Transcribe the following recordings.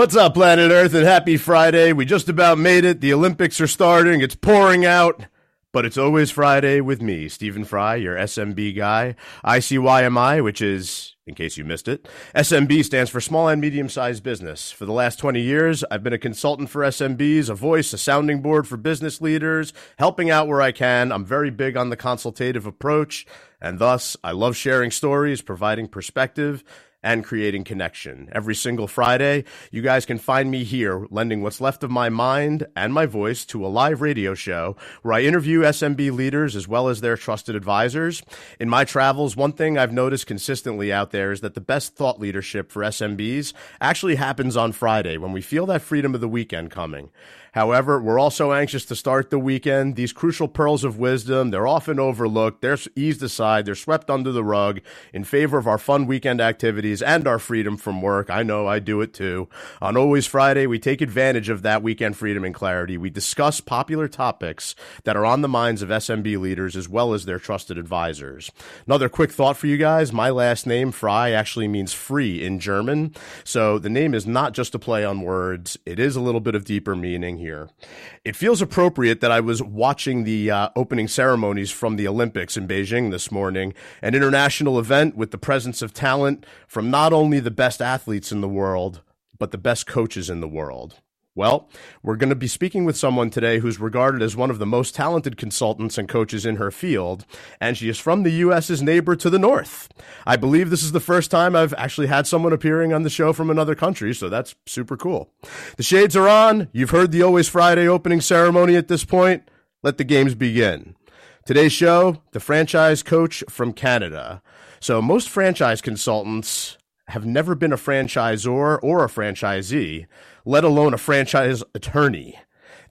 What's up, planet Earth, and happy Friday. We just about made it. The Olympics are starting. It's pouring out. But it's always Friday with me, Stephen Fry, your SMB guy. ICYMI, which is, in case you missed it, SMB stands for Small and Medium Sized Business. For the last 20 years, I've been a consultant for SMBs, a voice, a sounding board for business leaders, helping out where I can. I'm very big on the consultative approach, and thus I love sharing stories, providing perspective, and creating connection. Every single Friday, you guys can find me here, lending what's left of my mind and my voice to a live radio show where I interview SMB leaders as well as their trusted advisors. In my travels, one thing I've noticed consistently out there is that the best thought leadership for SMBs actually happens on Friday when we feel that freedom of the weekend coming. However, we're also anxious to start the weekend. These crucial pearls of wisdom, they're often overlooked. They're eased aside. They're swept under the rug in favor of our fun weekend activities and our freedom from work. I know I do it too. On Always Friday, we take advantage of that weekend freedom and clarity. We discuss popular topics that are on the minds of SMB leaders as well as their trusted advisors. Another quick thought for you guys. My last name, Fry, actually means free in German. So the name is not just a play on words. It is a little bit of deeper meaning here. It feels appropriate that I was watching the uh, opening ceremonies from the Olympics in Beijing this morning, an international event with the presence of talent from not only the best athletes in the world, but the best coaches in the world. Well, we're going to be speaking with someone today who's regarded as one of the most talented consultants and coaches in her field, and she is from the U.S.'s neighbor to the north. I believe this is the first time I've actually had someone appearing on the show from another country, so that's super cool. The shades are on. You've heard the Always Friday opening ceremony at this point. Let the games begin. Today's show, the franchise coach from Canada. So most franchise consultants have never been a franchisor or a franchisee, let alone a franchise attorney.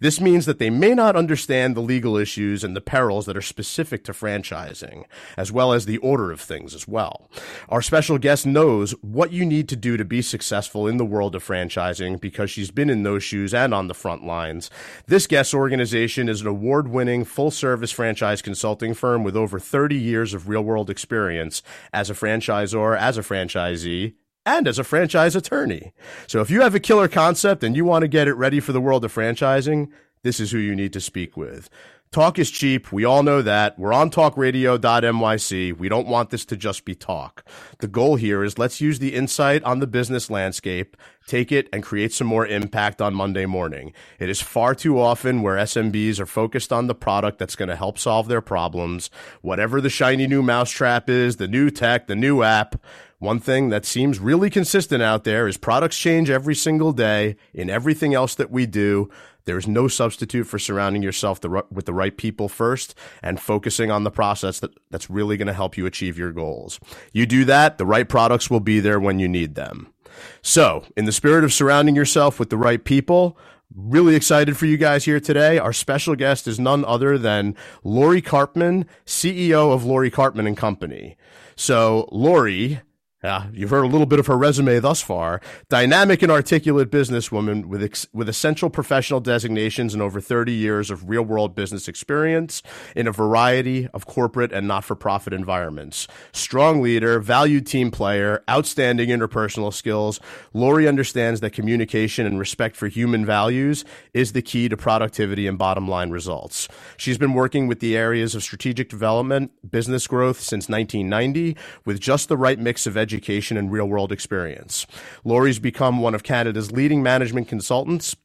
This means that they may not understand the legal issues and the perils that are specific to franchising, as well as the order of things as well. Our special guest knows what you need to do to be successful in the world of franchising because she's been in those shoes and on the front lines. This guest organization is an award winning full service franchise consulting firm with over 30 years of real world experience as a franchisor, as a franchisee, and as a franchise attorney. So if you have a killer concept and you want to get it ready for the world of franchising, this is who you need to speak with. Talk is cheap. We all know that. We're on talkradio.nyc. We don't want this to just be talk. The goal here is let's use the insight on the business landscape, take it and create some more impact on Monday morning. It is far too often where SMBs are focused on the product that's going to help solve their problems. Whatever the shiny new mousetrap is, the new tech, the new app, one thing that seems really consistent out there is products change every single day in everything else that we do. There's no substitute for surrounding yourself the, with the right people first and focusing on the process that, that's really going to help you achieve your goals. You do that, the right products will be there when you need them. So, in the spirit of surrounding yourself with the right people, Really excited for you guys here today. Our special guest is none other than Lori Karpman, CEO of Lori Karpman and Company. So, Lori yeah, you've heard a little bit of her resume thus far. Dynamic and articulate businesswoman with ex- with essential professional designations and over 30 years of real world business experience in a variety of corporate and not for profit environments. Strong leader, valued team player, outstanding interpersonal skills. Lori understands that communication and respect for human values is the key to productivity and bottom line results. She's been working with the areas of strategic development, business growth since 1990 with just the right mix of education education and real world experience. Lori's become one of Canada's leading management consultants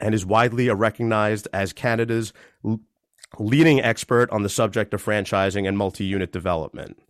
and is widely recognized as Canada's leading expert on the subject of franchising and multi unit development.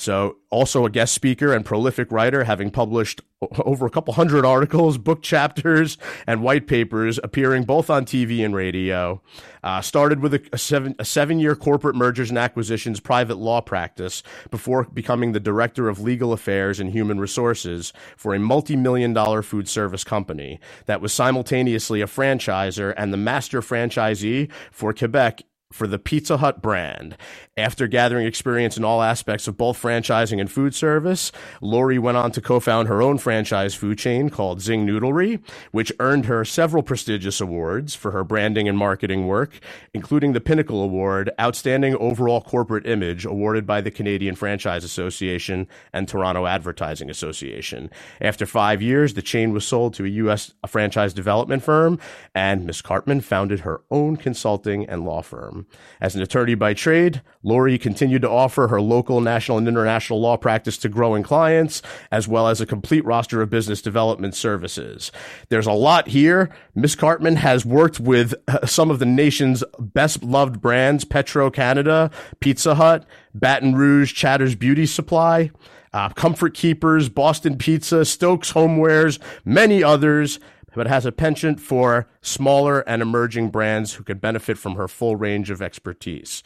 So, also a guest speaker and prolific writer, having published over a couple hundred articles, book chapters, and white papers appearing both on TV and radio. Uh, started with a, a, seven, a seven year corporate mergers and acquisitions private law practice before becoming the director of legal affairs and human resources for a multi million dollar food service company that was simultaneously a franchisor and the master franchisee for Quebec for the Pizza Hut brand. After gathering experience in all aspects of both franchising and food service, Lori went on to co-found her own franchise food chain called Zing Noodlery, which earned her several prestigious awards for her branding and marketing work, including the Pinnacle Award, Outstanding Overall Corporate Image, awarded by the Canadian Franchise Association and Toronto Advertising Association. After five years, the chain was sold to a U.S. franchise development firm, and Ms. Karpman founded her own consulting and law firm. As an attorney by trade, Lori continued to offer her local, national, and international law practice to growing clients, as well as a complete roster of business development services. There's a lot here. Ms. Karpman has worked with uh, some of the nation's best loved brands, Petro Canada, Pizza Hut, Baton Rouge, Chatter's Beauty Supply, uh, Comfort Keepers, Boston Pizza, Stokes Homewares, many others but has a penchant for smaller and emerging brands who could benefit from her full range of expertise.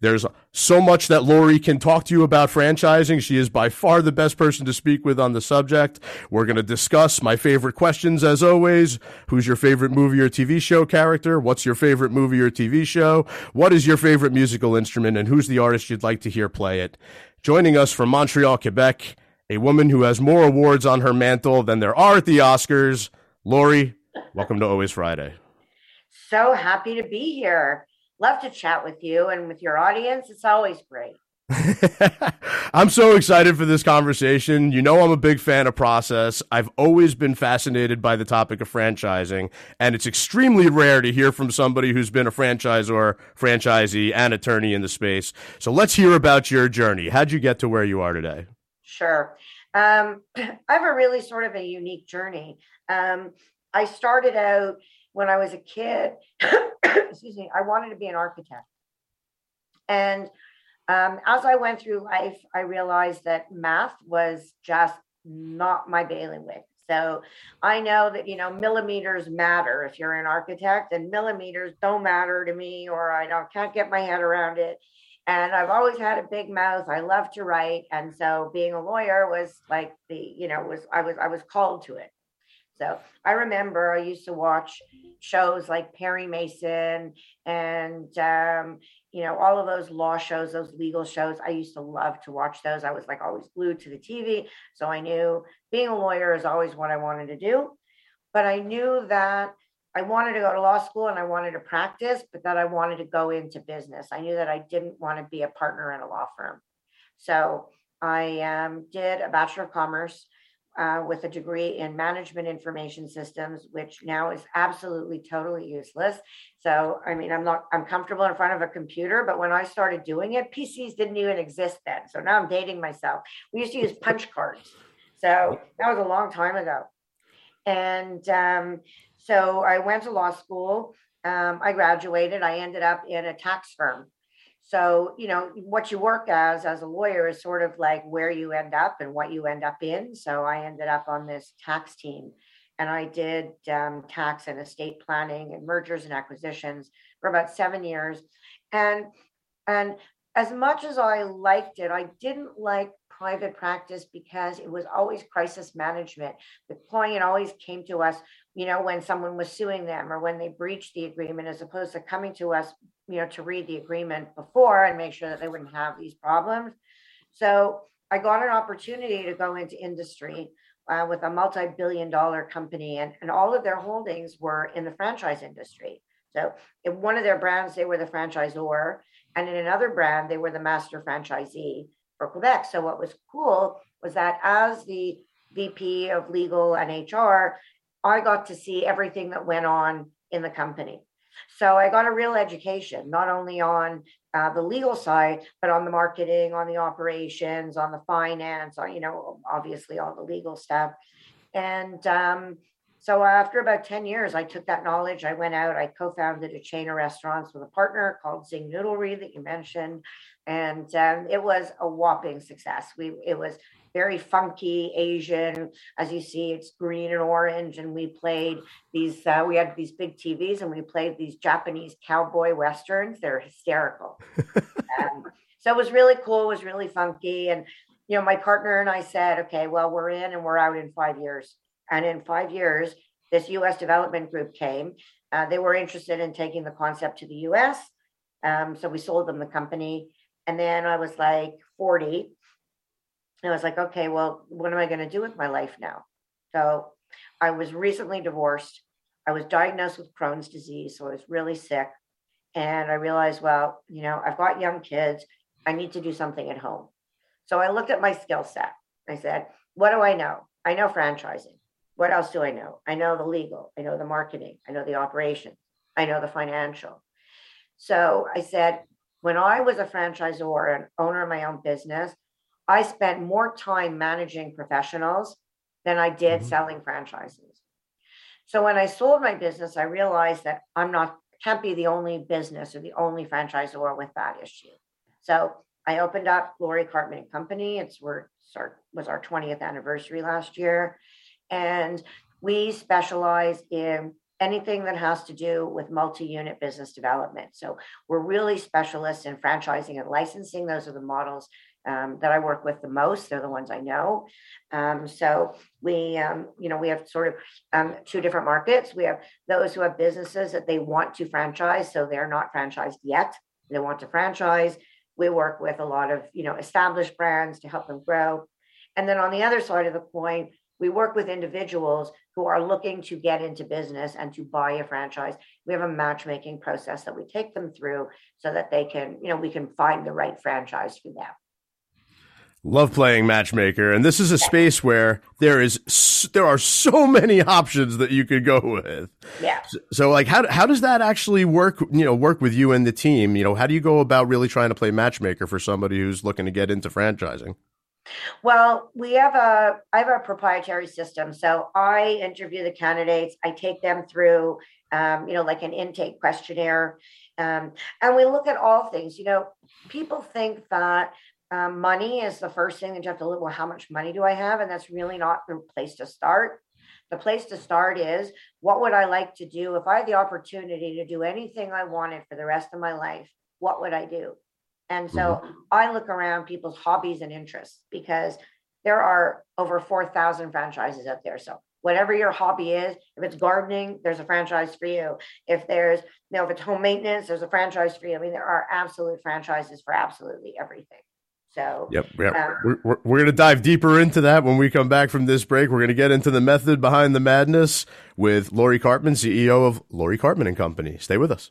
There's so much that Lori can talk to you about franchising. She is by far the best person to speak with on the subject. We're going to discuss my favorite questions as always. Who's your favorite movie or TV show character? What's your favorite movie or TV show? What is your favorite musical instrument? And who's the artist you'd like to hear play it? Joining us from Montreal, Quebec, a woman who has more awards on her mantle than there are at the Oscars. Lori, welcome to Always Friday. So happy to be here. Love to chat with you and with your audience. It's always great. I'm so excited for this conversation. You know, I'm a big fan of process. I've always been fascinated by the topic of franchising, and it's extremely rare to hear from somebody who's been a franchisor, franchisee, and attorney in the space. So let's hear about your journey. How'd you get to where you are today? Sure. Um, I have a really sort of a unique journey. Um, I started out when I was a kid. excuse me. I wanted to be an architect, and um, as I went through life, I realized that math was just not my bailiwick. So I know that you know millimeters matter if you're an architect, and millimeters don't matter to me, or I don't can't get my head around it. And I've always had a big mouth. I love to write, and so being a lawyer was like the you know was I was I was called to it. So I remember I used to watch shows like Perry Mason and um, you know all of those law shows, those legal shows. I used to love to watch those. I was like always glued to the TV, so I knew being a lawyer is always what I wanted to do. But I knew that I wanted to go to law school and I wanted to practice, but that I wanted to go into business. I knew that I didn't want to be a partner in a law firm. So I um, did a Bachelor of Commerce uh, with a degree in management information systems, which now is absolutely totally useless. So, I mean, I'm not, I'm comfortable in front of a computer, but when I started doing it, PCs didn't even exist then. So now I'm dating myself. We used to use punch cards. So that was a long time ago. And um, so I went to law school. Um, I graduated. I ended up in a tax firm so, you know, what you work as as a lawyer is sort of like where you end up and what you end up in. So I ended up on this tax team and I did um, tax and estate planning and mergers and acquisitions for about seven years. And and as much as I liked it, I didn't like private practice because it was always crisis management. The client always came to us, you know, when someone was suing them or when they breached the agreement, as opposed to coming to us you know, to read the agreement before and make sure that they wouldn't have these problems. So I got an opportunity to go into industry uh, with a multi-billion dollar company and, and all of their holdings were in the franchise industry. So in one of their brands, they were the franchisor, and in another brand, they were the master franchisee for Quebec. So what was cool was that as the VP of legal and HR, I got to see everything that went on in the company. So I got a real education, not only on uh, the legal side, but on the marketing, on the operations, on the finance, on, you know, obviously all the legal stuff. And um, so after about 10 years, I took that knowledge. I went out, I co founded a chain of restaurants with a partner called Zing Noodlery that you mentioned. And um, it was a whopping success. We It was very funky Asian. As you see, it's green and orange. And we played these, uh, we had these big TVs and we played these Japanese cowboy westerns. They're hysterical. um, so it was really cool. It was really funky. And, you know, my partner and I said, okay, well, we're in and we're out in five years. And in five years, this US development group came. Uh, they were interested in taking the concept to the US. Um, so we sold them the company. And then I was like 40. And I was like, okay, well, what am I going to do with my life now? So I was recently divorced. I was diagnosed with Crohn's disease. So I was really sick. And I realized, well, you know, I've got young kids. I need to do something at home. So I looked at my skill set. I said, what do I know? I know franchising. What else do I know? I know the legal, I know the marketing, I know the operations, I know the financial. So I said, when I was a franchisor and owner of my own business, I spent more time managing professionals than I did mm-hmm. selling franchises. So when I sold my business, I realized that I'm not can't be the only business or the only franchisor with that issue. So I opened up Lori Karpman and Company. It's where was our 20th anniversary last year. And we specialize in anything that has to do with multi-unit business development. So we're really specialists in franchising and licensing. Those are the models um, that I work with the most. They're the ones I know. Um, so we, um, you know, we have sort of um, two different markets. We have those who have businesses that they want to franchise, so they're not franchised yet. They want to franchise. We work with a lot of, you know, established brands to help them grow. And then on the other side of the coin, we work with individuals who are looking to get into business and to buy a franchise. We have a matchmaking process that we take them through so that they can, you know, we can find the right franchise for them. Love playing matchmaker, and this is a space where there is there are so many options that you could go with. Yeah. So, so, like, how how does that actually work? You know, work with you and the team. You know, how do you go about really trying to play matchmaker for somebody who's looking to get into franchising? Well, we have a I have a proprietary system. So I interview the candidates. I take them through, um, you know, like an intake questionnaire, um, and we look at all things. You know, people think that um, money is the first thing that you have to look. Well, how much money do I have? And that's really not the place to start. The place to start is what would I like to do if I had the opportunity to do anything I wanted for the rest of my life? What would I do? And so mm-hmm. I look around people's hobbies and interests because there are over 4,000 franchises out there. So whatever your hobby is, if it's gardening, there's a franchise for you. If there's, you know, if it's home maintenance, there's a franchise for you. I mean, there are absolute franchises for absolutely everything. So, yep, yep. Um, we're, we're, we're going to dive deeper into that when we come back from this break. We're going to get into the method behind the madness with Lori Karpman, CEO of Lori Karpman and Company. Stay with us.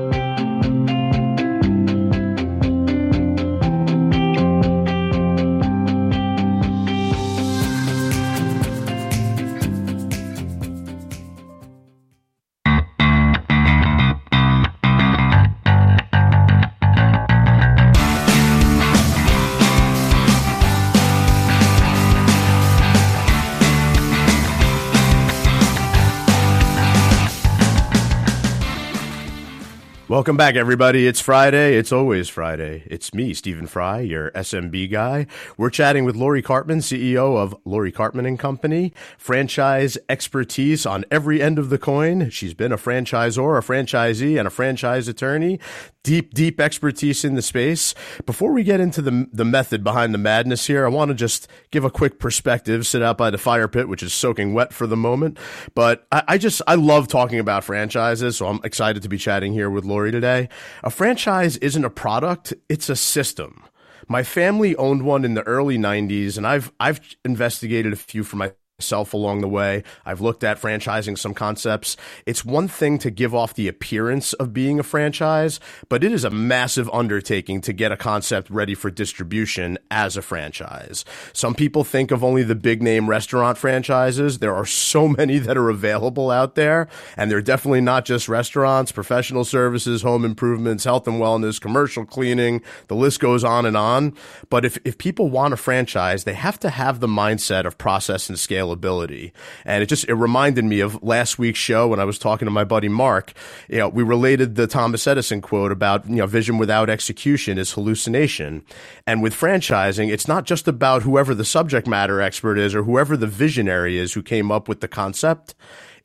Welcome back, everybody. It's Friday. It's always Friday. It's me, Stephen Fry, your SMB guy. We're chatting with Lori Karpman, CEO of Lori Karpman and Company, franchise expertise on every end of the coin. She's been a franchisor, a franchisee, and a franchise attorney. Deep, deep expertise in the space. Before we get into the the method behind the madness here, I want to just give a quick perspective. Sit out by the fire pit, which is soaking wet for the moment, but I, I just I love talking about franchises, so I'm excited to be chatting here with Lori story today. A franchise isn't a product, it's a system. My family owned one in the early 90s and I've I've investigated a few for my myself along the way. I've looked at franchising some concepts. It's one thing to give off the appearance of being a franchise, but it is a massive undertaking to get a concept ready for distribution as a franchise. Some people think of only the big name restaurant franchises. There are so many that are available out there, and they're definitely not just restaurants, professional services, home improvements, health and wellness, commercial cleaning. The list goes on and on. But if, if people want a franchise, they have to have the mindset of process and scale availability. And it just, it reminded me of last week's show when I was talking to my buddy Mark. You know, we related the Thomas Edison quote about, you know, vision without execution is hallucination. And with franchising, it's not just about whoever the subject matter expert is or whoever the visionary is who came up with the concept.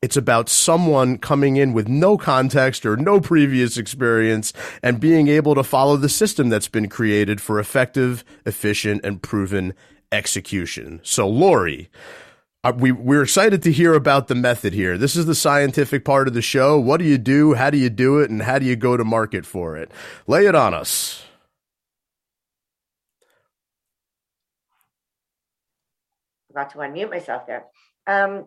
It's about someone coming in with no context or no previous experience and being able to follow the system that's been created for effective, efficient, and proven execution. So, Lori, we we're excited to hear about the method here. This is the scientific part of the show. What do you do? How do you do it? And how do you go to market for it? Lay it on us. Forgot to unmute myself there. Um,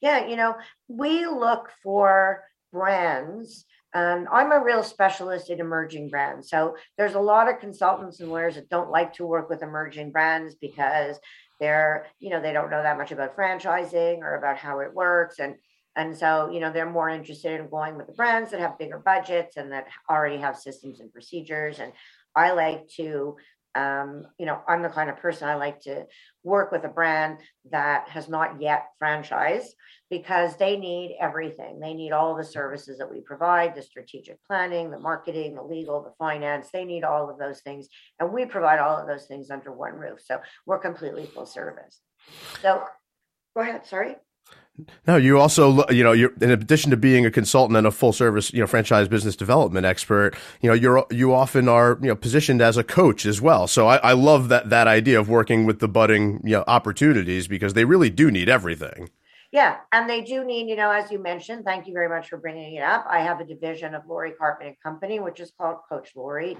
yeah, you know, we look for brands. Um, I'm a real specialist in emerging brands. So there's a lot of consultants and lawyers that don't like to work with emerging brands because they're you know they don't know that much about franchising or about how it works. And and so you know they're more interested in going with the brands that have bigger budgets and that already have systems and procedures. And i like to um, you know, I'm the kind of person I like to work with a brand that has not yet franchised because they need everything. They need all the services that we provide the strategic planning, the marketing, the legal, the finance. They need all of those things. And we provide all of those things under one roof. So we're completely full service. So go ahead. Sorry. No, you also, you know, you're in addition to being a consultant and a full service, you know, franchise business development expert, you know, you're you often are, you know, positioned as a coach as well. So I, I love that that idea of working with the budding, you know, opportunities because they really do need everything. Yeah, and they do need, you know, as you mentioned. Thank you very much for bringing it up. I have a division of Lori Karpman and Company, which is called Coach Lori,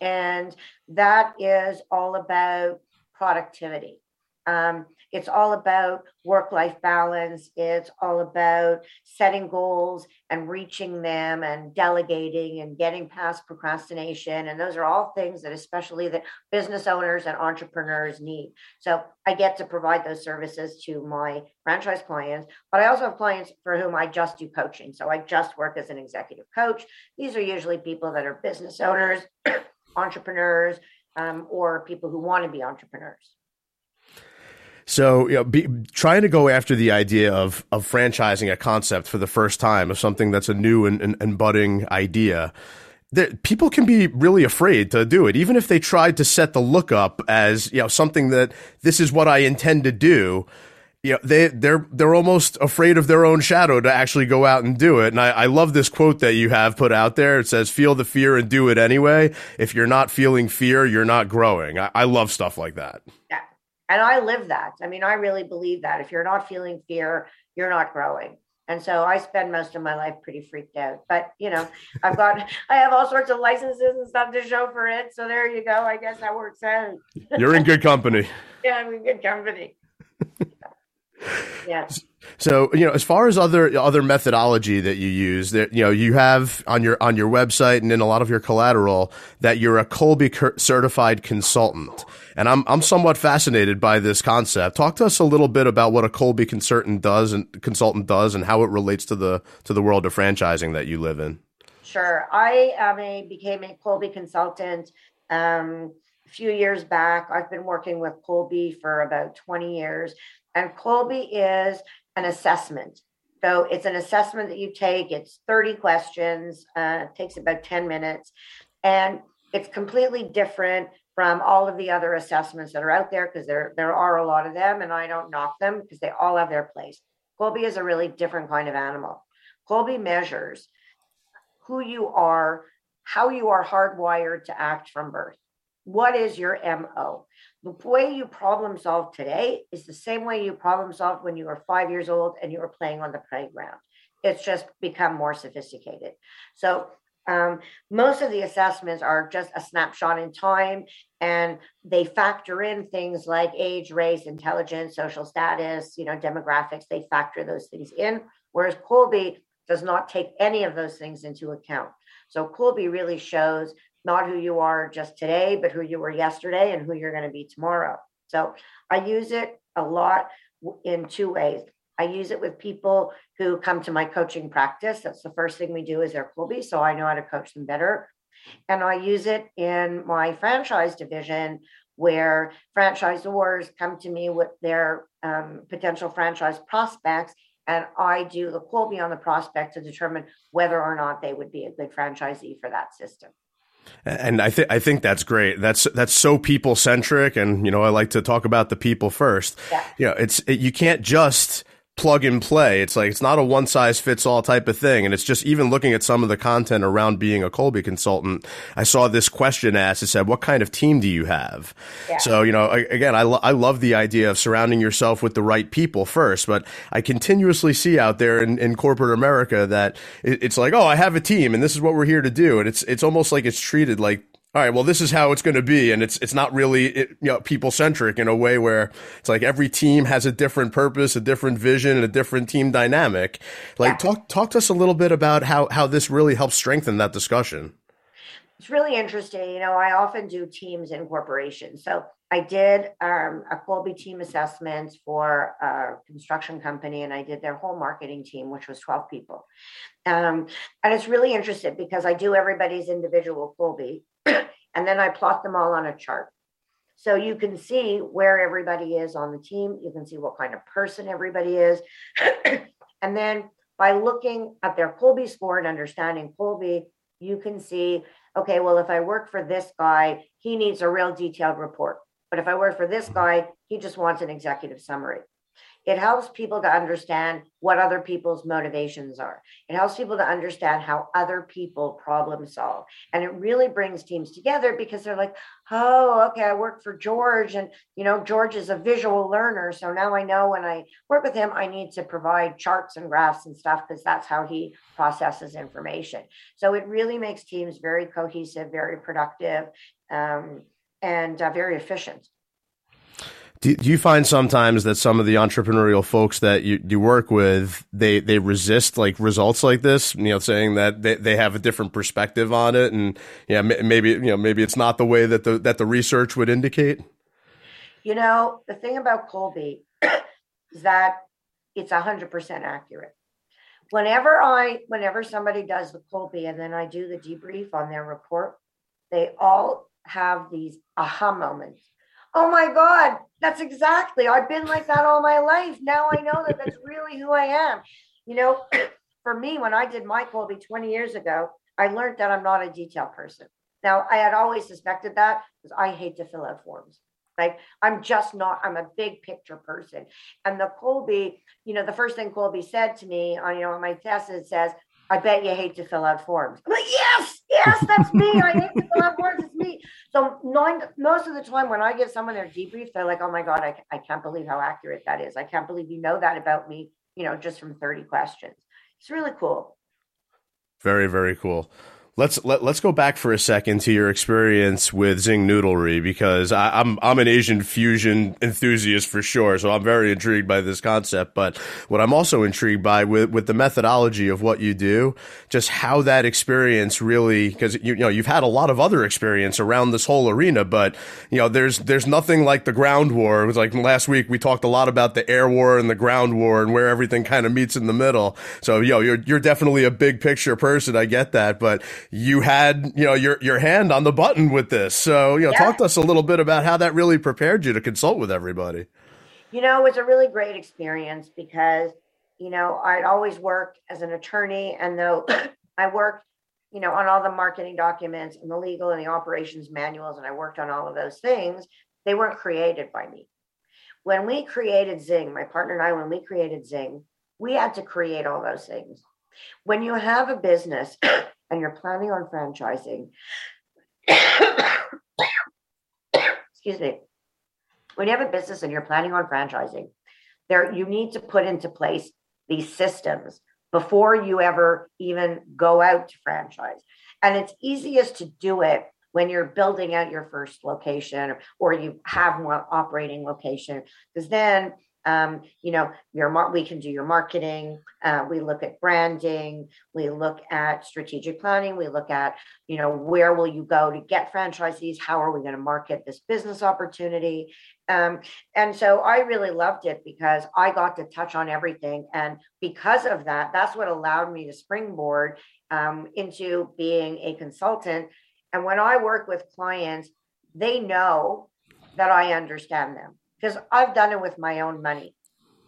and that is all about productivity. Um, it's all about work life balance. It's all about setting goals and reaching them and delegating and getting past procrastination. And those are all things that, especially that business owners and entrepreneurs need. So I get to provide those services to my franchise clients, but I also have clients for whom I just do coaching. So I just work as an executive coach. These are usually people that are business owners, entrepreneurs, um, or people who want to be entrepreneurs. So, you know, be, trying to go after the idea of of franchising a concept for the first time of something that's a new and, and, and budding idea. That people can be really afraid to do it, even if they tried to set the look up as you know something that this is what I intend to do. You know, they they're they're almost afraid of their own shadow to actually go out and do it. And I, I love this quote that you have put out there. It says, "Feel the fear and do it anyway." If you're not feeling fear, you're not growing. I, I love stuff like that. Yeah, and I live that. I mean, I really believe that if you're not feeling fear, you're not growing. And so I spend most of my life pretty freaked out. But you know, I've got I have all sorts of licenses and stuff to show for it. So there you go. I guess that works out. You're in good company. yeah, I'm in good company. yeah. So you know, as far as other other methodology that you use, that you know, you have on your on your website and in a lot of your collateral that you're a Kolbe certified consultant. And I'm I'm somewhat fascinated by this concept. Talk to us a little bit about what a Kolbe consultant does and consultant does and how it relates to the to the world of franchising that you live in. Sure. I am a became a Kolbe consultant um, a few years back. I've been working with Kolbe for about 20 years. And Kolbe is an assessment. So it's an assessment that you take. It's 30 questions, uh, takes about 10 minutes. And it's completely different from all of the other assessments that are out there because there, there are a lot of them and I don't knock them because they all have their place. Kolbe is a really different kind of animal. Kolbe measures who you are, how you are hardwired to act from birth. What is your MO? The way you problem solve today is the same way you problem solved when you were five years old and you were playing on the playground. It's just become more sophisticated. So um, most of the assessments are just a snapshot in time and they factor in things like age, race, intelligence, social status, you know, demographics. They factor those things in, whereas Kolbe does not take any of those things into account. So Kolbe really shows not who you are just today, but who you were yesterday and who you're going to be tomorrow. So I use it a lot in two ways. I use it with people who come to my coaching practice. That's the first thing we do is their Kolbe, so I know how to coach them better. And I use it in my franchise division where franchisors come to me with their um, potential franchise prospects and I do the Kolbe on the prospect to determine whether or not they would be a good franchisee for that system. And I think I think that's great. That's that's so people centric, and you know I like to talk about the people first. Yeah. You know, it's it, you can't just plug and play. It's like it's not a one size fits all type of thing. And it's just even looking at some of the content around being a Kolbe consultant. I saw this question asked. It said, "What kind of team do you have?" Yeah. So you know, again, I lo- I love the idea of surrounding yourself with the right people first. But I continuously see out there in, in corporate America that it, it's like, oh, I have a team, and this is what we're here to do, and it's it's almost like it's treated like all right, well, this is how it's going to be, and it's it's not really it, you know people centric in a way where it's like every team has a different purpose, a different vision, and a different team dynamic. Like, yeah. talk talk to us a little bit about how how this really helps strengthen that discussion. It's really interesting. You know, I often do teams and corporations. So I did um, a Kolbe team assessment for a construction company, and I did their whole marketing team, which was twelve people. Um, and it's really interesting because I do everybody's individual Kolbe, and then I plot them all on a chart. So you can see where everybody is on the team. You can see what kind of person everybody is. and then by looking at their Kolbe score and understanding Kolbe, you can see, okay, well, if I work for this guy, he needs a real detailed report. But if I work for this guy, he just wants an executive summary. It helps people to understand what other people's motivations are. It helps people to understand how other people problem solve. And it really brings teams together because they're like, oh, okay, I work for George and, you know, George is a visual learner. So now I know when I work with him, I need to provide charts and graphs and stuff because that's how he processes information. So it really makes teams very cohesive, very productive, um, and uh, very efficient. Do, do you find sometimes that some of the entrepreneurial folks that you, you work with, they, they resist like results like this, you know, saying that they, they have a different perspective on it. And yeah, maybe, you know, maybe it's not the way that the, that the research would indicate. You know, the thing about Kolbe is that it's a hundred percent accurate. Whenever I, whenever somebody does the Kolbe and then I do the debrief on their report, they all have these aha moments oh my God, that's exactly, I've been like that all my life. Now I know that that's really who I am. You know, for me, when I did my Kolbe 20 years ago, I learned that I'm not a detail person. Now, I had always suspected that because I hate to fill out forms. Like I'm just not, I'm a big picture person. And the Kolbe, you know, the first thing Kolbe said to me on, you know, on my test, it says, I bet you hate to fill out forms. I'm like, yes, yes, that's me. I hate fill out forms. It's me. So nine, most of the time when I give someone their debrief, they're like, oh my God, I, I can't believe how accurate that is. I can't believe you know that about me, you know, just from 30 questions. It's really cool. Very, very cool let's let, let's go back for a second to your experience with Zing Noodlery because I, am I'm, I'm an Asian fusion enthusiast for sure, so I'm very intrigued by this concept. But what I'm also intrigued by with with the methodology of what you do, just how that experience really because you, you know you've had a lot of other experience around this whole arena, but you know there's there's nothing like the ground war. It was like last week we talked a lot about the air war and the ground war and where everything kind of meets in the middle. So yo, you're you're definitely a big picture person. I get that, but you had, you know, your, your hand on the button with this. So, you know, yeah. talk to us a little bit about how that really prepared you to consult with everybody. You know, it was a really great experience because, you know, I'd always worked as an attorney, and though I worked, you know, on all the marketing documents and the legal and the operations manuals, and I worked on all of those things, they weren't created by me. When we created Zing, my partner and I, when we created Zing, we had to create all those things. When you have a business and you're planning on franchising, excuse me, when you have a business and you're planning on franchising, there you need to put into place these systems before you ever even go out to franchise. And it's easiest to do it when you're building out your first location or, or you have one operating location, because then um, you know, your we can do your marketing. Uh, we look at branding. We look at strategic planning. We look at, you know, where will you go to get franchisees? How are we going to market this business opportunity? Um, and so I really loved it because I got to touch on everything. And because of that, that's what allowed me to springboard um, into being a consultant. And when I work with clients, they know that I understand them because I've done it with my own money.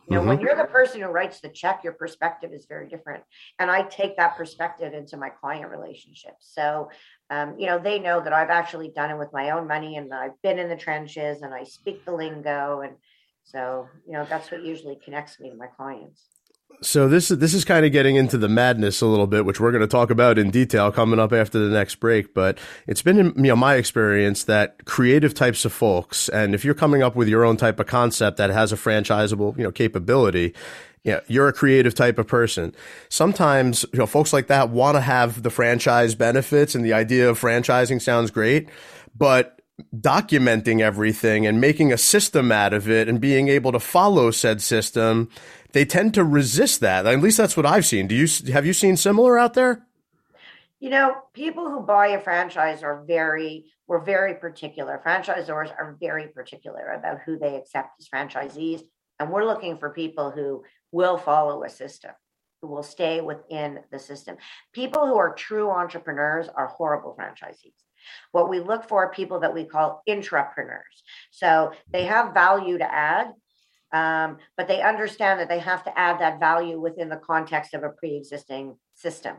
You know, mm-hmm. when you're the person who writes the check, your perspective is very different. And I take that perspective into my client relationships. So, um, you know, they know that I've actually done it with my own money and I've been in the trenches and I speak the lingo. And so, you know, that's what usually connects me to my clients. So this is this is kind of getting into the madness a little bit, which we're going to talk about in detail coming up after the next break. But it's been you know my experience that creative types of folks, and if you're coming up with your own type of concept that has a franchisable you know capability, yeah, you're a creative type of person. Sometimes, you know, folks like that want to have the franchise benefits and the idea of franchising sounds great, but documenting everything and making a system out of it and being able to follow said system they tend to resist that. At least that's what I've seen. Do you have you seen similar out there? You know, people who buy a franchise are very we're very particular. Franchisors are very particular about who they accept as franchisees, and we're looking for people who will follow a system, who will stay within the system. People who are true entrepreneurs are horrible franchisees. What we look for are people that we call intrapreneurs. So they have value to add, um, but they understand that they have to add that value within the context of a pre-existing system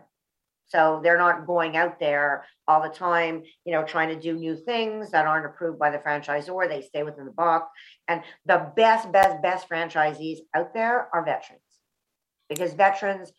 so they're not going out there all the time you know trying to do new things that aren't approved by the franchisor they stay within the box and the best best best franchisees out there are veterans because veterans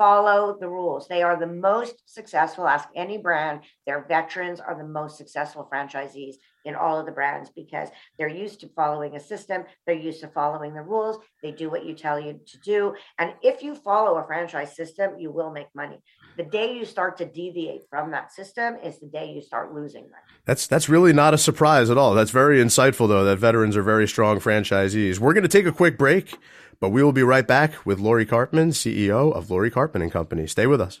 follow the rules. They are the most successful. Ask any brand, their veterans are the most successful franchisees in all of the brands because they're used to following a system, they're used to following the rules, they do what you tell you to do. And if you follow a franchise system, you will make money. The day you start to deviate from that system is the day you start losing money. That's that's really not a surprise at all. That's very insightful though that veterans are very strong franchisees. We're going to take a quick break. But we will be right back with Lori Karpman, CEO of Lori Karpman and Company. Stay with us.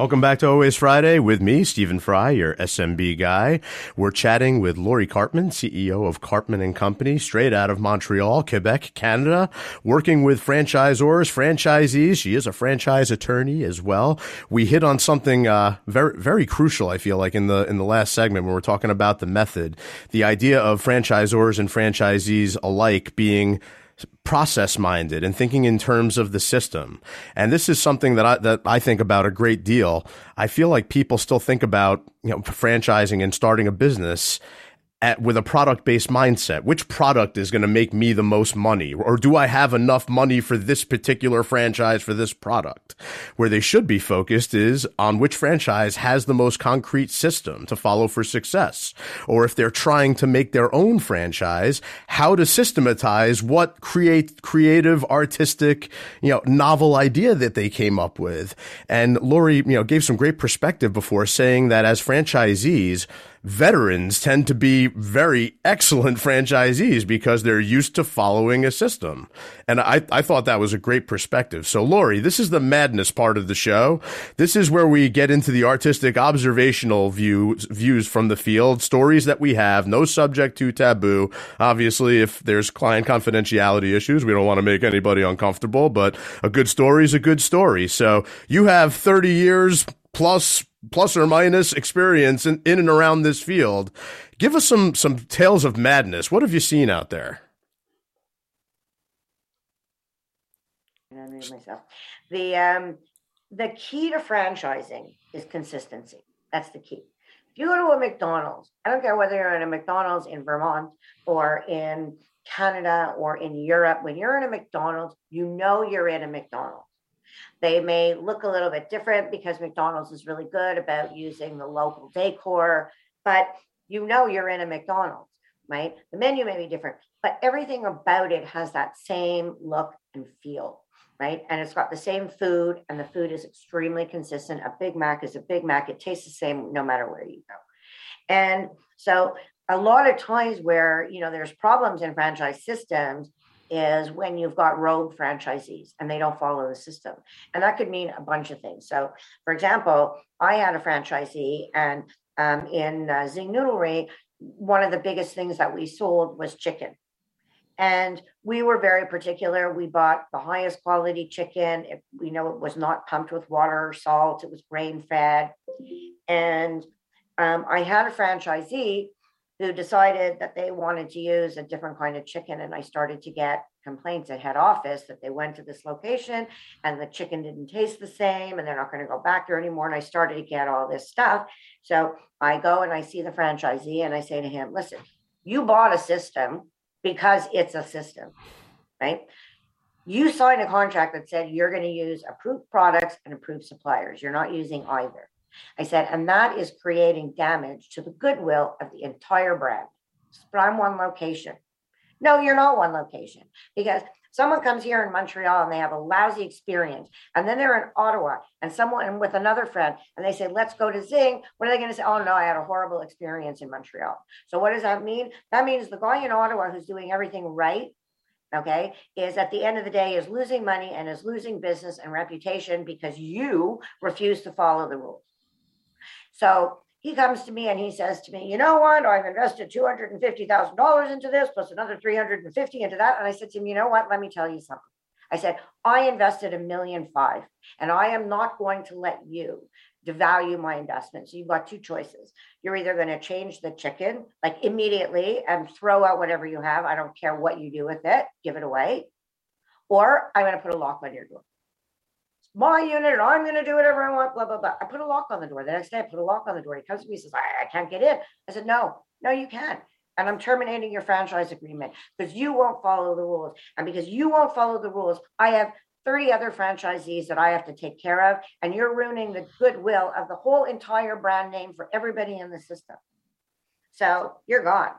Welcome back to Always Friday with me, Stephen Fry, your SMB guy. We're chatting with Lori Karpman, CEO of Karpman and Company, straight out of Montreal, Quebec, Canada, working with franchisors, franchisees. She is a franchise attorney as well. We hit on something uh, very, very crucial. I feel like in the in the last segment when we're talking about the method, the idea of franchisors and franchisees alike being process minded and thinking in terms of the system. And this is something that I, that I think about a great deal. I feel like people still think about, you know, franchising and starting a business at, with a product based mindset. Which product is going to make me the most money? Or do I have enough money for this particular franchise for this product? Where they should be focused is on which franchise has the most concrete system to follow for success. Or if they're trying to make their own franchise, how to systematize what create creative, artistic, you know, novel idea that they came up with. And Lori, you know, gave some great perspective before saying that as franchisees, veterans tend to be very excellent franchisees because they're used to following a system. And I, I thought that was a great perspective. So, Lori, this is the madness part of the show. This is where we get into the artistic observational views, views from the field, stories that we have, no subject to taboo. Obviously, if there's client confidentiality issues, we don't want to make anybody uncomfortable, but a good story is a good story. So you have 30 years plus plus or minus experience in, in and around this field. Give us some some tales of madness. What have you seen out there? myself. The um, the key to franchising is consistency. That's the key. If you go to a McDonald's, I don't care whether you're in a McDonald's in Vermont or in Canada or in Europe, when you're in a McDonald's, you know you're in a McDonald's. They may look a little bit different because McDonald's is really good about using the local decor, but you know you're in a McDonald's, right? The menu may be different, but everything about it has that same look and feel, right? And it's got the same food, and the food is extremely consistent. A Big Mac is a Big Mac, it tastes the same no matter where you go. And so a lot of times where you know there's problems in franchise systems is when you've got rogue franchisees and they don't follow the system. And that could mean a bunch of things. So, for example, I had a franchisee, and um, in uh, Zyng Noodlery, one of the biggest things that we sold was chicken. And we were very particular. We bought the highest quality chicken. It, we know it was not pumped with water or salt, it was grain fed. And um, I had a franchisee who decided that they wanted to use a different kind of chicken. And I started to get complaints at head office that they went to this location and the chicken didn't taste the same and they're not going to go back there anymore. And I started to get all this stuff. So I go and I see the franchisee and I say to him, listen, you bought a system because it's a system, right? You signed a contract that said you're going to use approved products and approved suppliers. You're not using either. I said, and that is creating damage to the goodwill of the entire brand. But I'm one location. No, you're not one location because someone comes here in Montreal and they have a lousy experience, and then they're in Ottawa and someone with another friend, and they say, "Let's go to Zyng." What are they going to say? Oh no, I had a horrible experience in Montreal. So what does that mean? That means the guy in Ottawa who's doing everything right okay, is at the end of the day is losing money and is losing business and reputation because you refuse to follow the rules. So he comes to me and he says to me, you know what? I've invested $250,000 into this plus another 350 into that. And I said to him, you know what? Let me tell you something. I said, I invested a million five, and I am not going to let you devalue my investment. So you've got two choices. You're either going to change the chicken like immediately and throw out whatever you have. I don't care what you do with it, give it away. Or I'm going to put a lock on your door my unit and I'm going to do whatever I want, blah, blah, blah. I put a lock on the door. The next day, I put a lock on the door. He comes to me and says, I, I can't get in. I said, No, no, you can't. And I'm terminating your franchise agreement because you won't follow the rules. And because you won't follow the rules, I have 30 other franchisees that I have to take care of. And you're ruining the goodwill of the whole entire brand name for everybody in the system. So you're gone.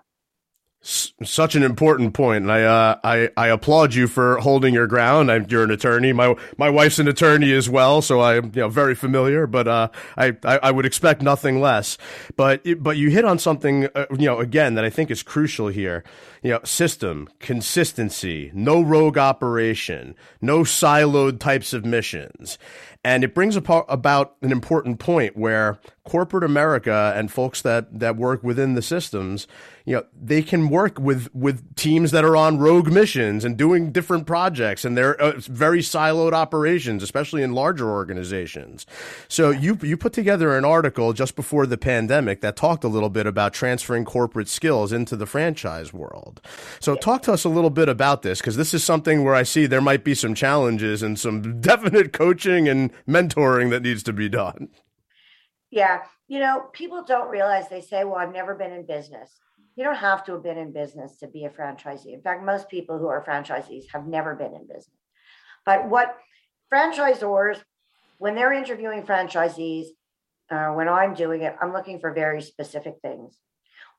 Such an important point, and I, uh, I I applaud you for holding your ground. I'm, you're an attorney. My my wife's an attorney as well, so I'm you know very familiar. But uh, I, I, I would expect nothing less. But but you hit on something uh, you know again that I think is crucial here. You know, system consistency, no rogue operation, no siloed types of missions. And it brings about an important point where corporate America and folks that, that work within the systems, you know, they can work with, with teams that are on rogue missions and doing different projects and they're uh, very siloed operations, especially in larger organizations. So you, you put together an article just before the pandemic that talked a little bit about transferring corporate skills into the franchise world. So talk to us a little bit about this because this is something where I see there might be some challenges and some definite coaching and mentoring that needs to be done. Yeah. You know, people don't realize they say, well, I've never been in business. You don't have to have been in business to be a franchisee. In fact, most people who are franchisees have never been in business. But what franchisors, when they're interviewing franchisees, uh, when I'm doing it, I'm looking for very specific things.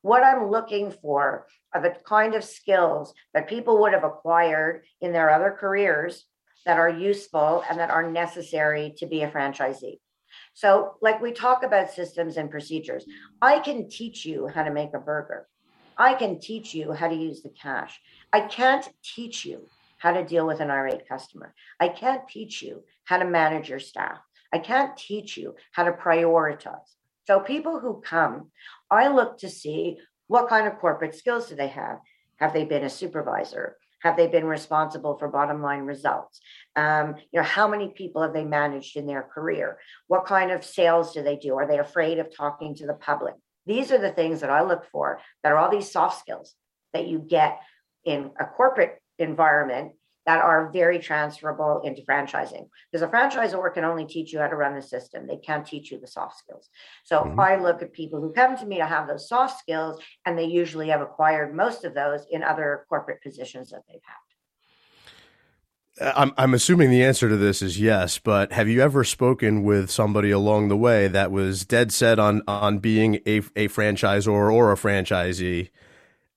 What I'm looking for are the kind of skills that people would have acquired in their other careers that are useful and that are necessary to be a franchisee. So, like we talk about systems and procedures, I can teach you how to make a burger. I can teach you how to use the cash. I can't teach you how to deal with an irate customer. I can't teach you how to manage your staff. I can't teach you how to prioritize. So, people who come, I look to see what kind of corporate skills do they have? Have they been a supervisor? Have they been responsible for bottom line results? Um, you know, how many people have they managed in their career? What kind of sales do they do? Are they afraid of talking to the public? These are the things that I look for that are all these soft skills that you get in a corporate environment that are very transferable into franchising. Because a franchisor can only teach you how to run the system. They can't teach you the soft skills. So mm-hmm. I look at people who come to me to have those soft skills, and they usually have acquired most of those in other corporate positions that they've had. I'm, I'm assuming the answer to this is yes, but have you ever spoken with somebody along the way that was dead set on, on being a, a franchisor or a franchisee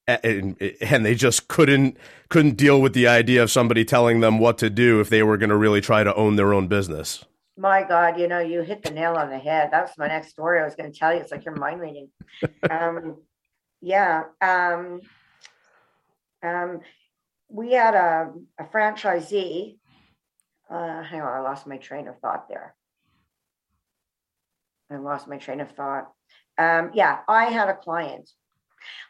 and, and they just couldn't couldn't deal with the idea of somebody telling them what to do if they were going to really try to own their own business. My God, you know, you hit the nail on the head. That's my next story. I was going to tell you. It's like you're mind reading. um, yeah. Um, um, we had a, a franchisee. Uh, hang on, I lost my train of thought there. I lost my train of thought. Um, yeah, I had a client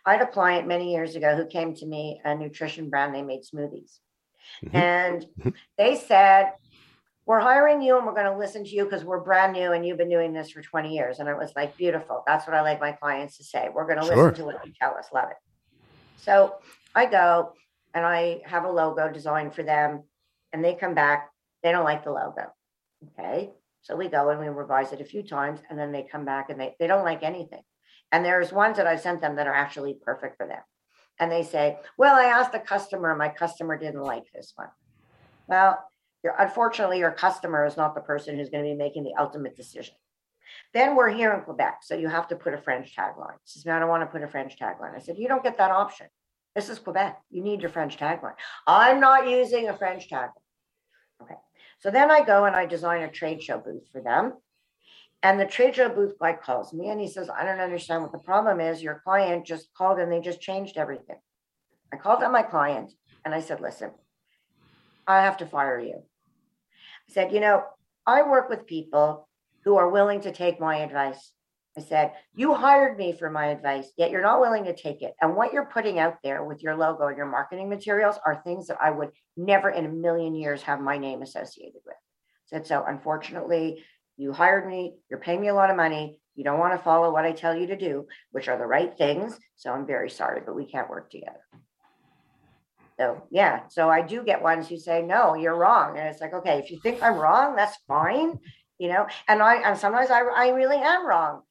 I had a client many years ago who came to me, a nutrition brand, they made smoothies. Mm-hmm. And they said, We're hiring you and we're going to listen to you because we're brand new and you've been doing this for 20 years. And it was like, beautiful. That's what I like my clients to say. We're going to sure. listen to what you tell us. Love it. So I go and I have a logo designed for them and they come back. They don't like the logo. Okay. So we go and we revise it a few times and then they come back and they, they don't like anything. And there's ones that I've sent them that are actually perfect for them. And they say, Well, I asked the customer, my customer didn't like this one. Well, unfortunately, your customer is not the person who's going to be making the ultimate decision. Then we're here in Quebec, so you have to put a French tagline. She says, I don't want to put a French tagline. I said, You don't get that option. This is Quebec. You need your French tagline. I'm not using a French tagline. Okay. So then I go and I design a trade show booth for them. And the trade show booth guy calls me and he says, I don't understand what the problem is. Your client just called and they just changed everything. I called on my client and I said, Listen, I have to fire you. I said, You know, I work with people who are willing to take my advice. I said, You hired me for my advice, yet you're not willing to take it. And what you're putting out there with your logo and your marketing materials are things that I would never in a million years have my name associated with. I said, So unfortunately, you hired me, you're paying me a lot of money, you don't want to follow what I tell you to do, which are the right things. So I'm very sorry, but we can't work together. So yeah, so I do get ones who say, no, you're wrong. And it's like, okay, if you think I'm wrong, that's fine, you know, and I and sometimes I, I really am wrong.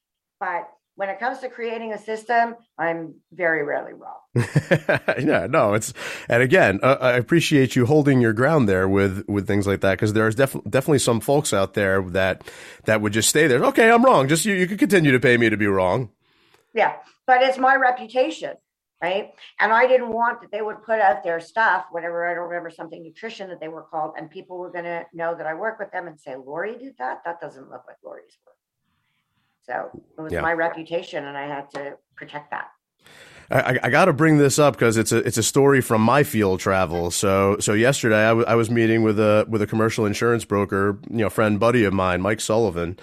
But when it comes to creating a system, I'm very rarely wrong. yeah, no, it's and again, uh, I appreciate you holding your ground there with with things like that because there's def- definitely some folks out there that that would just stay there. Okay, I'm wrong. Just you, you can continue to pay me to be wrong. Yeah, but it's my reputation, right? And I didn't want that they would put out their stuff, whatever, I don't remember something nutrition that they were called, and people were going to know that I work with them and say, Lori did that? That doesn't look like Lori's work. So it was Yeah. my reputation, and I had to protect that. I, I got to bring this up because it's a it's a story from my field travel. So so yesterday I, w- I was meeting with a with a commercial insurance broker, you know, friend buddy of mine, Mike Sullivan,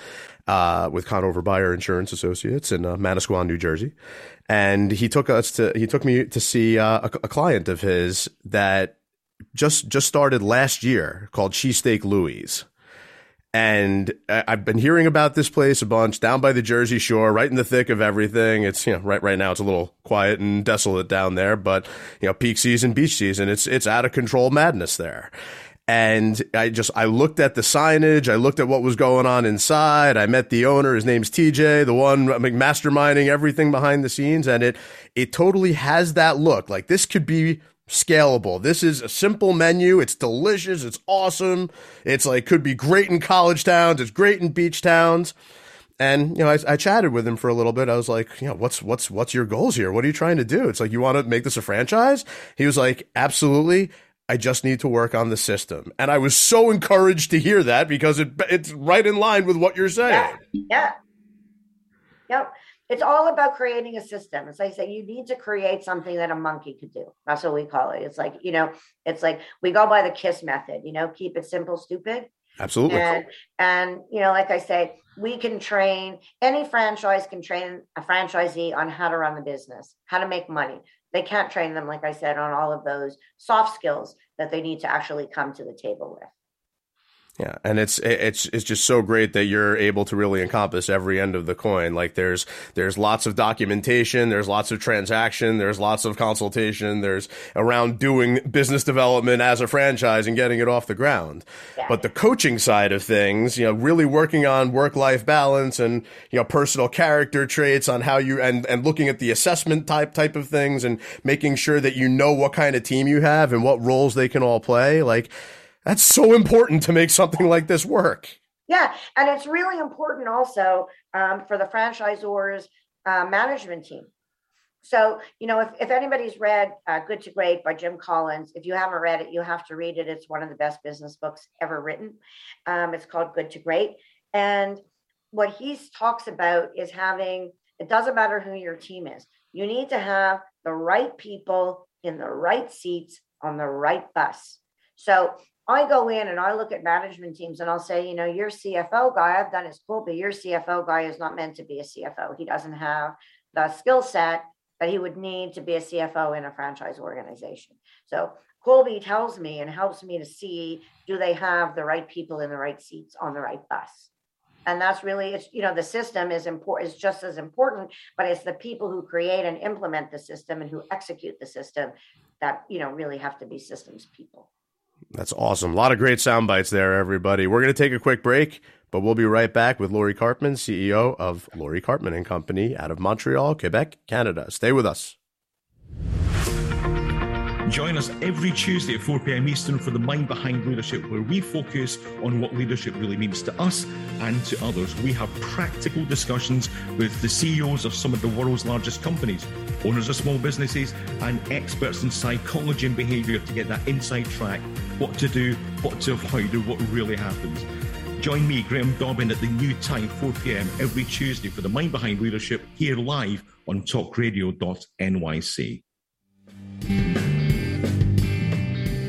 uh, with Conover Beyer Insurance Associates in uh, Manasquan, New Jersey, and he took us to he took me to see uh, a, a client of his that just just started last year called Cheesesteak Louie's. And I've been hearing about this place a bunch down by the Jersey Shore, right in the thick of everything. It's you know right right now it's a little quiet and desolate down there, but you know peak season, beach season, it's it's out of control madness there. And I just I looked at the signage, I looked at what was going on inside. I met the owner, his name's TJ, the one masterminding everything behind the scenes, and it it totally has that look. Like this could be scalable. This is a simple menu. It's delicious. It's awesome. It's like could be great in college towns. It's great in beach towns. And you know, I, I chatted with him for a little bit. I was like, you know, what's what's what's your goals here? What are you trying to do? It's like you want to make this a franchise. He was like, absolutely. I just need to work on the system. And I was so encouraged to hear that because it it's right in line with what you're saying. Yeah. Yep. It's all about creating a system. As I say, you need to create something that a monkey could do. That's what we call it. It's like, you know, it's like we go by the KISS method, you know, keep it simple, stupid. Absolutely. And and you know, like I say, we can train any franchise can train a franchisee on how to run the business, how to make money. They can't train them, like I said, on all of those soft skills that they need to actually come to the table with. Yeah, and it's it's it's just so great that you're able to really encompass every end of the coin. Like there's there's lots of documentation, there's lots of transaction, there's lots of consultation, there's around doing business development as a franchise and getting it off the ground. But the coaching side of things, you know, really working on work life balance and you know personal character traits on how you and and looking at the assessment type type of things and making sure that you know what kind of team you have and what roles they can all play. Like that's so important to make something like this work. Yeah, and it's really important also um, for the franchisors uh, management team. So, you know, if, if anybody's read uh, Good to Great by Jim Collins, if you haven't read it, you have to read it. It's one of the best business books ever written. Um, it's called Good to Great. And what he talks about is having, it doesn't matter who your team is, you need to have the right people in the right seats on the right bus. So I go in and I look at management teams and I'll say, you know, your CFO guy, I've done his Kolbe, but your CFO guy is not meant to be a CFO. He doesn't have the skill set that he would need to be a CFO in a franchise organization. So Kolbe tells me and helps me to see do they have the right people in the right seats on the right bus? And that's really it's you know the system is important is just as important, but it's the people who create and implement the system and who execute the system that you know really have to be systems people. That's awesome. A lot of great sound bites there, everybody. We're going to take a quick break, but we'll be right back with Lori Karpman, CEO of Lori Karpman and Company out of Montreal, Quebec, Canada. Stay with us. Join us every Tuesday at 4 p.m. Eastern for the Mind Behind Leadership, where we focus on what leadership really means to us and to others. We have practical discussions with the CEOs of some of the world's largest companies, owners of small businesses, and experts in psychology and behavior to get that inside track what to do, what to avoid, and what really happens. Join me, Graham Dobbin, at the new time, 4 p.m. every Tuesday for the Mind Behind Leadership here live on talkradio.nyc.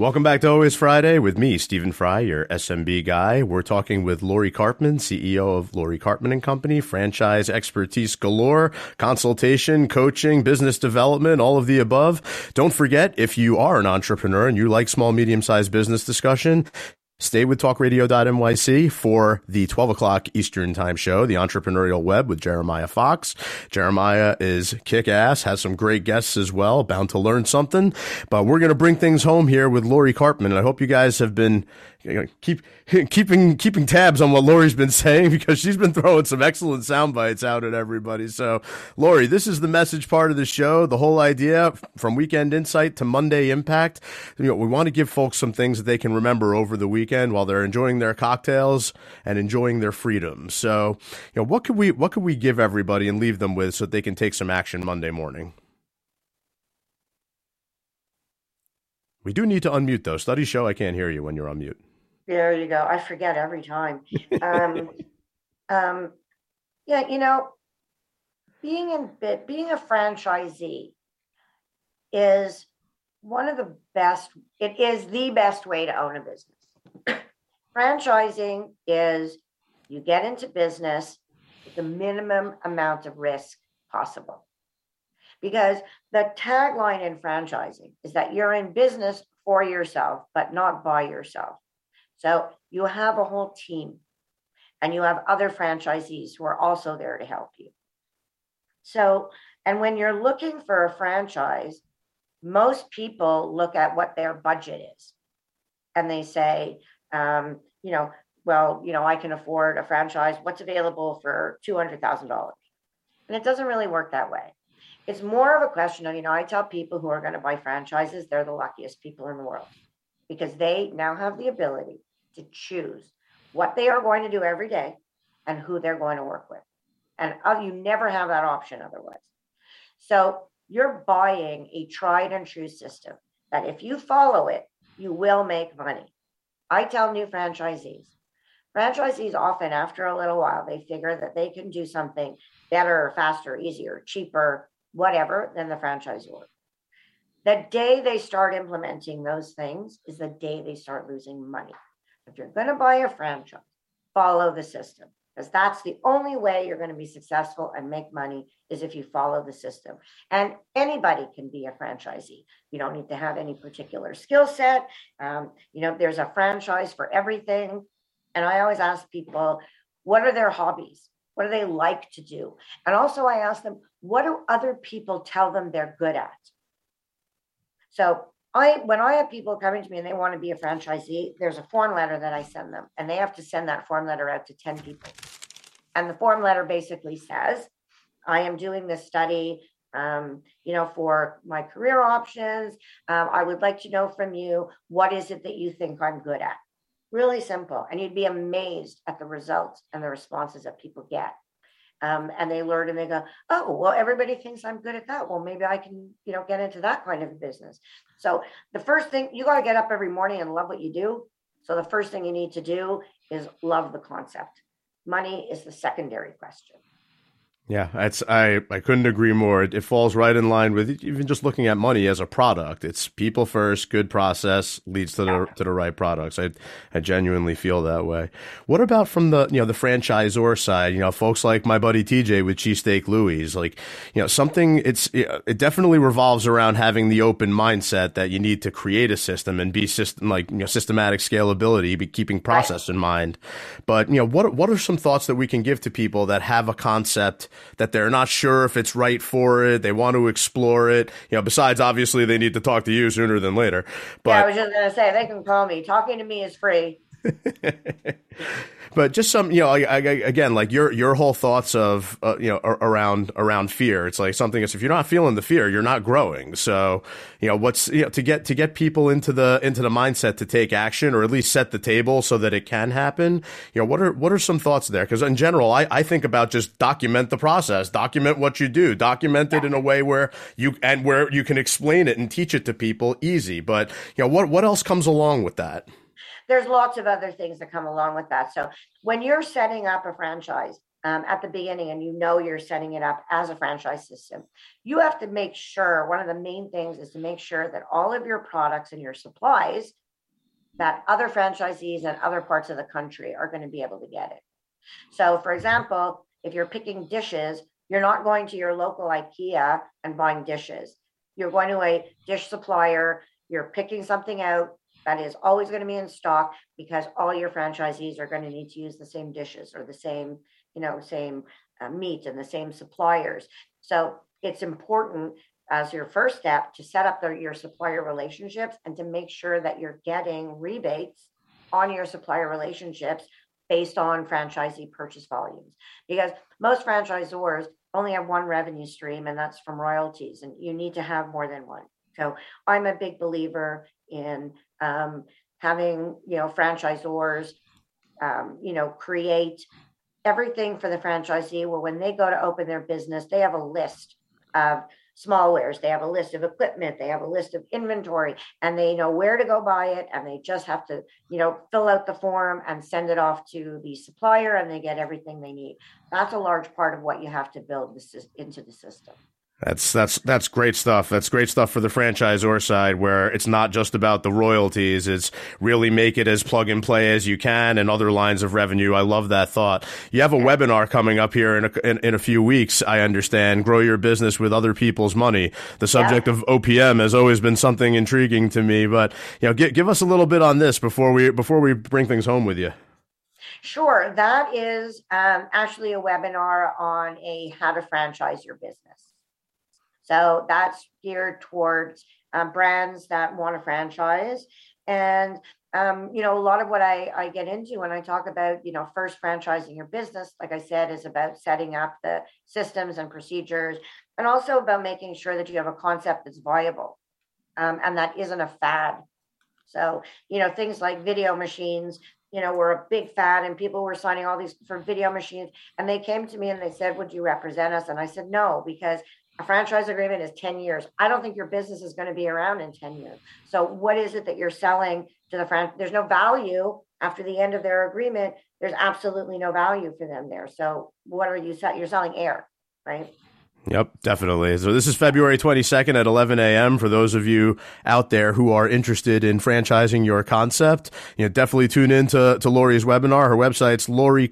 Welcome back to Always Friday with me, Stephen Fry, your SMB guy. We're talking with Lori Karpman, CEO of Lori Karpman and Company, franchise expertise galore, consultation, coaching, business development, all of the above. Don't forget, if you are an entrepreneur and you like small, medium sized business discussion, Stay with talkradio.nyc for the 12 o'clock Eastern time show, The Entrepreneurial Web with Jeremiah Fox. Jeremiah is kick ass, has some great guests as well, bound to learn something. But we're going to bring things home here with Lori Karpman. I hope you guys have been you know, keep keeping keeping tabs on what Lori's been saying because she's been throwing some excellent sound bites out at everybody. So, Lori, this is the message part of the show. The whole idea from Weekend Insight to Monday Impact. You know, we want to give folks some things that they can remember over the weekend while they're enjoying their cocktails and enjoying their freedom. So, you know, what could we what could we give everybody and leave them with so that they can take some action Monday morning? We do need to unmute though. Studies show I can't hear you when you're on mute. There you go. I forget every time. Um, um, yeah, you know, being in bit, being a franchisee is one of the best. It is the best way to own a business. Franchising is you get into business with the minimum amount of risk possible. Because the tagline in franchising is that you're in business for yourself, but not by yourself. So you have a whole team and you have other franchisees who are also there to help you. So, and when you're looking for a franchise, most people look at what their budget is and they say, um, you know, well, you know, I can afford a franchise. What's available for $200,000? And it doesn't really work that way. It's more of a question of, you know, I tell people who are going to buy franchises, they're the luckiest people in the world because they now have the ability to choose what they are going to do every day and who they're going to work with. And uh, you never have that option otherwise. So you're buying a tried and true system that if you follow it, you will make money. I tell new franchisees, franchisees often, after a little while, they figure that they can do something better, faster, easier, cheaper, whatever than the franchisor. The day they start implementing those things is the day they start losing money. If you're going to buy a franchise, follow the system because that's the only way you're going to be successful and make money is if you follow the system. And anybody can be a franchisee. You don't need to have any particular skill set. Um, you know, there's a franchise for everything. And I always ask people, what are their hobbies? What do they like to do? And also, I ask them, what do other people tell them they're good at? So I when I have people coming to me and they want to be a franchisee, there's a form letter that I send them, and they have to send that form letter out to 10 people. And the form letter basically says, I am doing this study, um, you know, for my career options. Um, I would like to know from you what is it that you think I'm good at? Really simple. And you'd be amazed at the results and the responses that people get um, and they learn and they go, oh, well, everybody thinks I'm good at that. Well, maybe I can, you know, get into that kind of business. So the first thing you got to get up every morning and love what you do. So the first thing you need to do is love the concept. Money is the secondary question. Yeah, that's I I couldn't agree more. It, it, falls right in line with even just looking at money as a product. It's people first, good process leads to the to the right products. I I genuinely feel that way. What about from the you know the franchisor side? You know, folks like my buddy TJ with Cheesesteak Louie's, like you know something. It's it definitely revolves around having the open mindset that you need to create a system and be system like you know systematic scalability, be keeping process in mind. But you know what what are some thoughts that we can give to people that have a concept that they're not sure if it's right for it. They want to explore it. You know, besides obviously they need to talk to you sooner than later. But yeah, I was just gonna say they can call me. Talking to me is free. but just some, you know, I, I, again, like your your whole thoughts of, uh, you know, around around fear. It's like something is if you're not feeling the fear, you're not growing. So, you know, what's you know to get to get people into the into the mindset to take action or at least set the table so that it can happen. You know, what are what are some thoughts there? Because in general, I I think about just document the process, document what you do, document it in a way where you and where you can explain it and teach it to people easy. But you know, what what else comes along with that? There's lots of other things that come along with that. So when you're setting up a franchise um, at the beginning and you know you're setting it up as a franchise system, you have to make sure one of the main things is to make sure that all of your products and your supplies that other franchisees and other parts of the country are going to be able to get it. So, for example, if you're picking dishes, you're not going to your local IKEA and buying dishes. You're going to a dish supplier, you're picking something out, that is always going to be in stock because all your franchisees are going to need to use the same dishes or the same, you know, same uh, meat and the same suppliers. So it's important as your first step to set up the, your supplier relationships and to make sure that you're getting rebates on your supplier relationships based on franchisee purchase volumes because most franchisors only have one revenue stream and that's from royalties and you need to have more than one so i'm a big believer in um, having you know franchisors um, you know create everything for the franchisee. Where when they go to open their business they have a list of small wares they have a list of equipment they have a list of inventory and they know where to go buy it and they just have to you know fill out the form and send it off to the supplier and they get everything they need. That's a large part of what you have to build this into the system that's that's that's great stuff. That's great stuff for the franchisor side, where it's not just about the royalties. It's really make it as plug and play as you can, and other lines of revenue. I love that thought. You have a webinar coming up here in a, in, in, a few weeks. I understand. Grow your business with other people's money. The subject yeah. of OPM has always been something intriguing to me. But you know, give, give us a little bit on this before we before we bring things home with you. Sure, that is um, actually a webinar on a how to franchise your business. So that's geared towards um, brands that want to franchise. And um, you know, a lot of what I, I get into when I talk about, you know, first franchising your business, like I said, is about setting up the systems and procedures and also about making sure that you have a concept that's viable um, and that isn't a fad. So, you know, things like video machines, you know, were a big fad and people were signing all these for video machines. And they came to me and they said, Would you represent us? And I said, No, because a franchise agreement is 10 years. I don't think your business is going to be around in 10 years. So what is it that you're selling to the franchise? There's no value after the end of their agreement. There's absolutely no value for them there. So what are you selling? You're selling air, right? Yep, definitely. So this is February 22nd at 11 a.m. For those of you out there who are interested in franchising your concept, you know, definitely tune in to, to Lori's webinar. Her website's Lori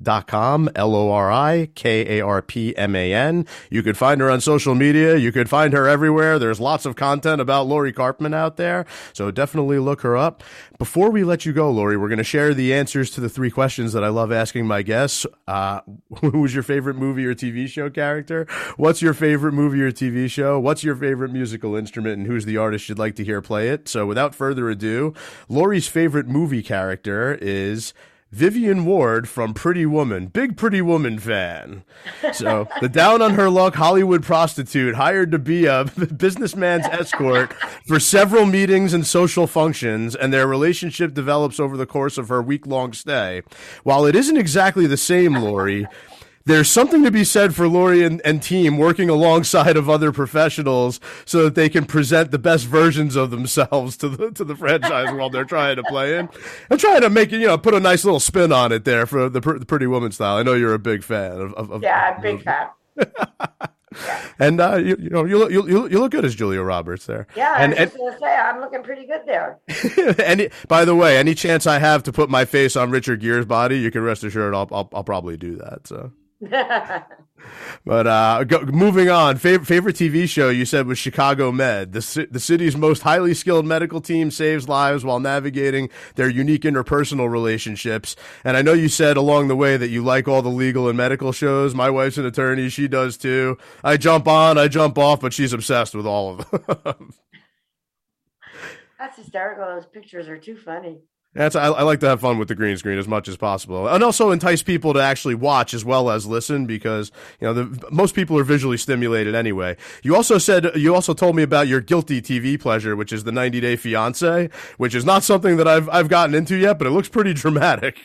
Dot com L O R I K A R P M A N. You could find her on social media. You could find her everywhere. There's lots of content about Lori Karpman out there. So definitely look her up. Before we let you go, Lori, we're going to share the answers to the three questions that I love asking my guests. Uh, who's your favorite movie or TV show character? What's your favorite movie or TV show? What's your favorite musical instrument and who's the artist you'd like to hear play it? So without further ado, Lori's favorite movie character is Vivian Ward from Pretty Woman, big Pretty Woman fan. So the down on her luck Hollywood prostitute hired to be a businessman's escort for several meetings and social functions, and their relationship develops over the course of her week long stay. While it isn't exactly the same, Lori, there's something to be said for Lori and, and, team working alongside of other professionals so that they can present the best versions of themselves to the to the franchise world they're trying to play in. I'm trying to make it, you know, put a nice little spin on it there for the, the Pretty Woman style. I know you're a big fan of. of, yeah, I'm big fan. and uh, you, you, know you look, you, you look good as Julia Roberts there. Yeah, and, I was and, gonna say I'm looking pretty good there. any by the way, any chance I have to put my face on Richard Gere's body, you can rest assured I'll I'll, I'll probably do that. So. but uh, go, moving on, favorite, favorite TV show you said was Chicago Med. The, the city's most highly skilled medical team saves lives while navigating their unique interpersonal relationships. And I know you said along the way that you like all the legal and medical shows. My wife's an attorney; she does too. I jump on, I jump off, but she's obsessed with all of them. That's hysterical. Those pictures are too funny. That's I, I, like to have fun with the green screen as much as possible, and also entice people to actually watch as well as listen because you know the, most people are visually stimulated anyway. You also said you also told me about your guilty TV pleasure, which is the 90 Day Fiance, which is not something that I've I've gotten into yet, but it looks pretty dramatic.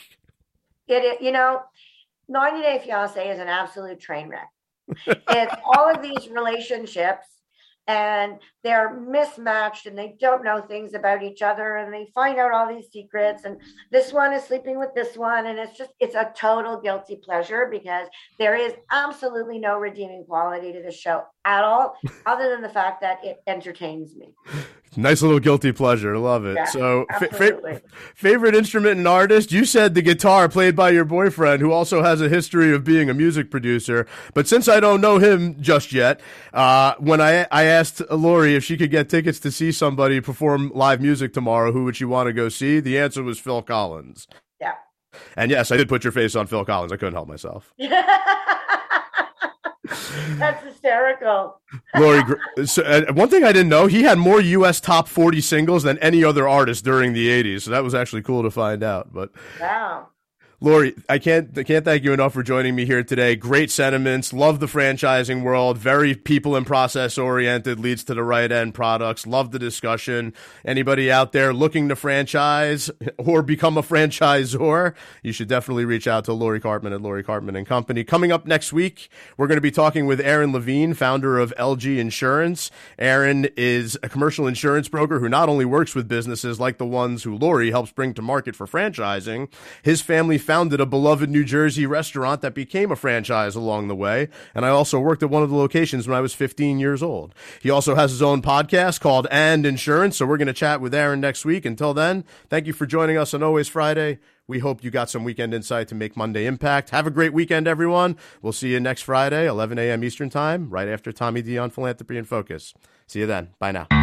It you know, 90 Day Fiance is an absolute train wreck. it's all of these relationships and they're mismatched and they don't know things about each other and they find out all these secrets and this one is sleeping with this one and it's just it's a total guilty pleasure because there is absolutely no redeeming quality to the show at all other than the fact that it entertains me Nice little guilty pleasure. Love it. Yeah, so, fa- favorite instrument and artist? You said the guitar played by your boyfriend, who also has a history of being a music producer. But since I don't know him just yet, uh, when I I asked Lori if she could get tickets to see somebody perform live music tomorrow, who would she want to go see? The answer was Phil Collins. Yeah. And yes, I did put your face on Phil Collins. I couldn't help myself. That's hysterical. Lori, so, uh, one thing I didn't know, he had more U.S. top 40 singles than any other artist during the 80s. So that was actually cool to find out. But wow. Lori, I can't I can't thank you enough for joining me here today. Great sentiments. Love the franchising world. Very people and process oriented. Leads to the right end products. Love the discussion. Anybody out there looking to franchise or become a franchisor, you should definitely reach out to Lori Karpman at Lori Karpman and Company. Coming up next week, we're going to be talking with Aaron Levine, founder of LG Insurance. Aaron is a commercial insurance broker who not only works with businesses like the ones who Lori helps bring to market for franchising. His family founded a beloved New Jersey restaurant that became a franchise along the way. And I also worked at one of the locations when I was 15 years old. He also has his own podcast called And Insurance. So we're going to chat with Aaron next week. Until then, thank you for joining us on Always Friday. We hope you got some weekend insight to make Monday impact. Have a great weekend, everyone. We'll see you next Friday, 11 a.m. Eastern Time, right after Tommy D on Philanthropy in Focus. See you then. Bye now.